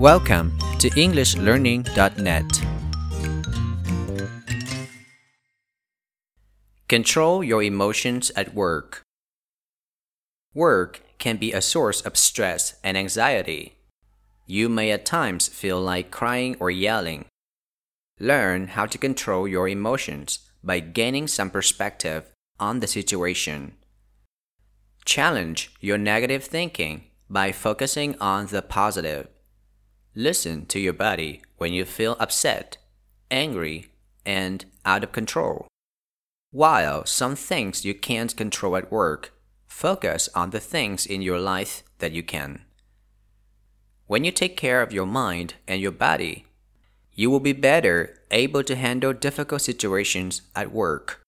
Welcome to EnglishLearning.net. Control your emotions at work. Work can be a source of stress and anxiety. You may at times feel like crying or yelling. Learn how to control your emotions by gaining some perspective on the situation. Challenge your negative thinking by focusing on the positive. Listen to your body when you feel upset, angry, and out of control. While some things you can't control at work, focus on the things in your life that you can. When you take care of your mind and your body, you will be better able to handle difficult situations at work.